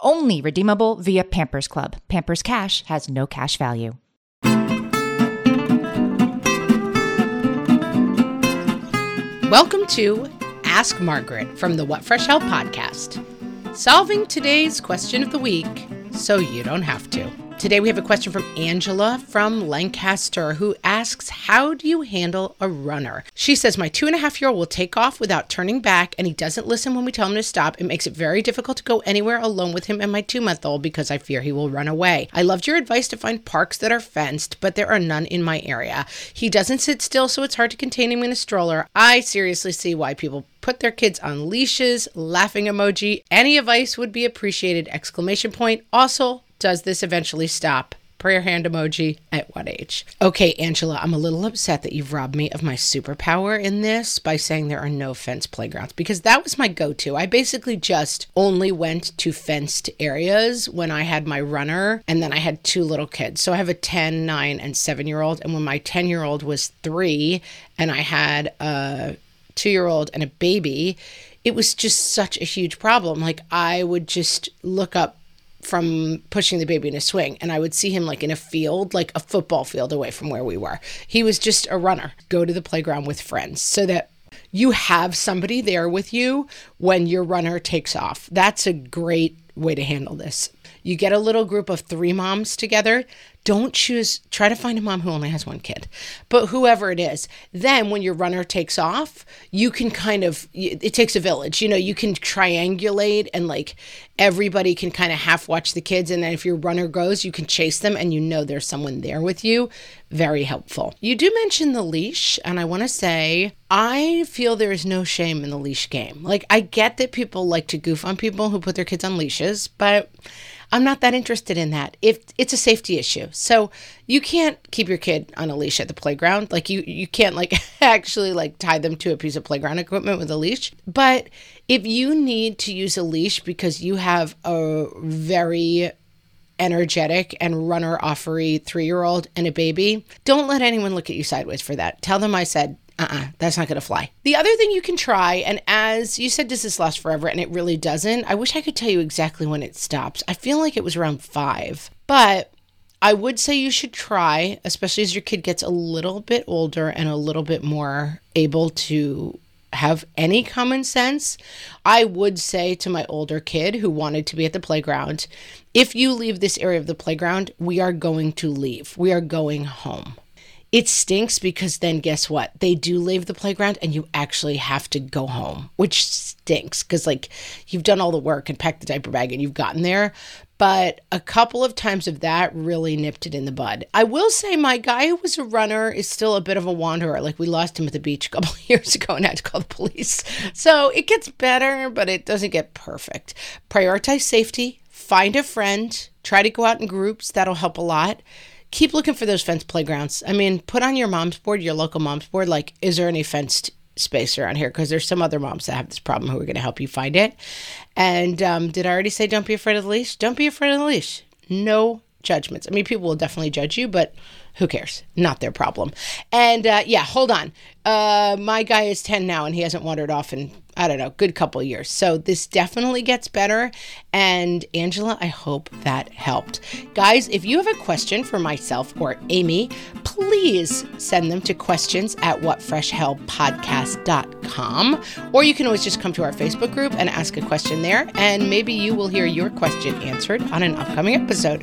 Only redeemable via Pampers Club. Pampers Cash has no cash value. Welcome to Ask Margaret from the What Fresh Hell podcast, solving today's question of the week so you don't have to. Today we have a question from Angela from Lancaster who asks, How do you handle a runner? She says, My two and a half year old will take off without turning back and he doesn't listen when we tell him to stop. It makes it very difficult to go anywhere alone with him and my two month old because I fear he will run away. I loved your advice to find parks that are fenced, but there are none in my area. He doesn't sit still, so it's hard to contain him in a stroller. I seriously see why people put their kids on leashes, laughing emoji. Any advice would be appreciated! Exclamation point. Also, does this eventually stop? Prayer hand emoji at what age? Okay, Angela, I'm a little upset that you've robbed me of my superpower in this by saying there are no fenced playgrounds because that was my go to. I basically just only went to fenced areas when I had my runner and then I had two little kids. So I have a 10, 9, and 7 year old. And when my 10 year old was three and I had a two year old and a baby, it was just such a huge problem. Like I would just look up from pushing the baby in a swing and I would see him like in a field, like a football field away from where we were. He was just a runner. Go to the playground with friends so that you have somebody there with you when your runner takes off. That's a great way to handle this. You get a little group of three moms together. Don't choose, try to find a mom who only has one kid, but whoever it is. Then when your runner takes off, you can kind of, it takes a village. You know, you can triangulate and like everybody can kind of half watch the kids. And then if your runner goes, you can chase them and you know there's someone there with you. Very helpful. You do mention the leash, and I want to say, I feel there is no shame in the leash game. Like, I get that people like to goof on people who put their kids on leashes, but I'm not that interested in that. If it's a safety issue. So you can't keep your kid on a leash at the playground. Like you you can't like actually like tie them to a piece of playground equipment with a leash. But if you need to use a leash because you have a very energetic and runner offery three year old and a baby, don't let anyone look at you sideways for that. Tell them I said uh-uh, that's not going to fly. The other thing you can try, and as you said, does this last forever? And it really doesn't. I wish I could tell you exactly when it stops. I feel like it was around five, but I would say you should try, especially as your kid gets a little bit older and a little bit more able to have any common sense. I would say to my older kid who wanted to be at the playground, if you leave this area of the playground, we are going to leave. We are going home it stinks because then guess what? They do leave the playground and you actually have to go home, which stinks because like you've done all the work and packed the diaper bag and you've gotten there. But a couple of times of that really nipped it in the bud. I will say my guy who was a runner is still a bit of a wanderer. Like we lost him at the beach a couple of years ago and had to call the police. So it gets better, but it doesn't get perfect. Prioritize safety, find a friend, try to go out in groups. That'll help a lot keep looking for those fenced playgrounds. I mean, put on your mom's board, your local mom's board, like, is there any fenced space around here? Because there's some other moms that have this problem who are going to help you find it. And um, did I already say don't be afraid of the leash? Don't be afraid of the leash. No judgments. I mean, people will definitely judge you, but who cares? Not their problem. And uh, yeah, hold on. Uh, my guy is 10 now and he hasn't wandered off in, I don't know, good couple years. So this definitely gets better. And Angela, I hope that helped. Guys, if you have a question for myself or Amy, please send them to questions at whatfreshhellpodcast.com. Or you can always just come to our Facebook group and ask a question there, and maybe you will hear your question answered on an upcoming episode.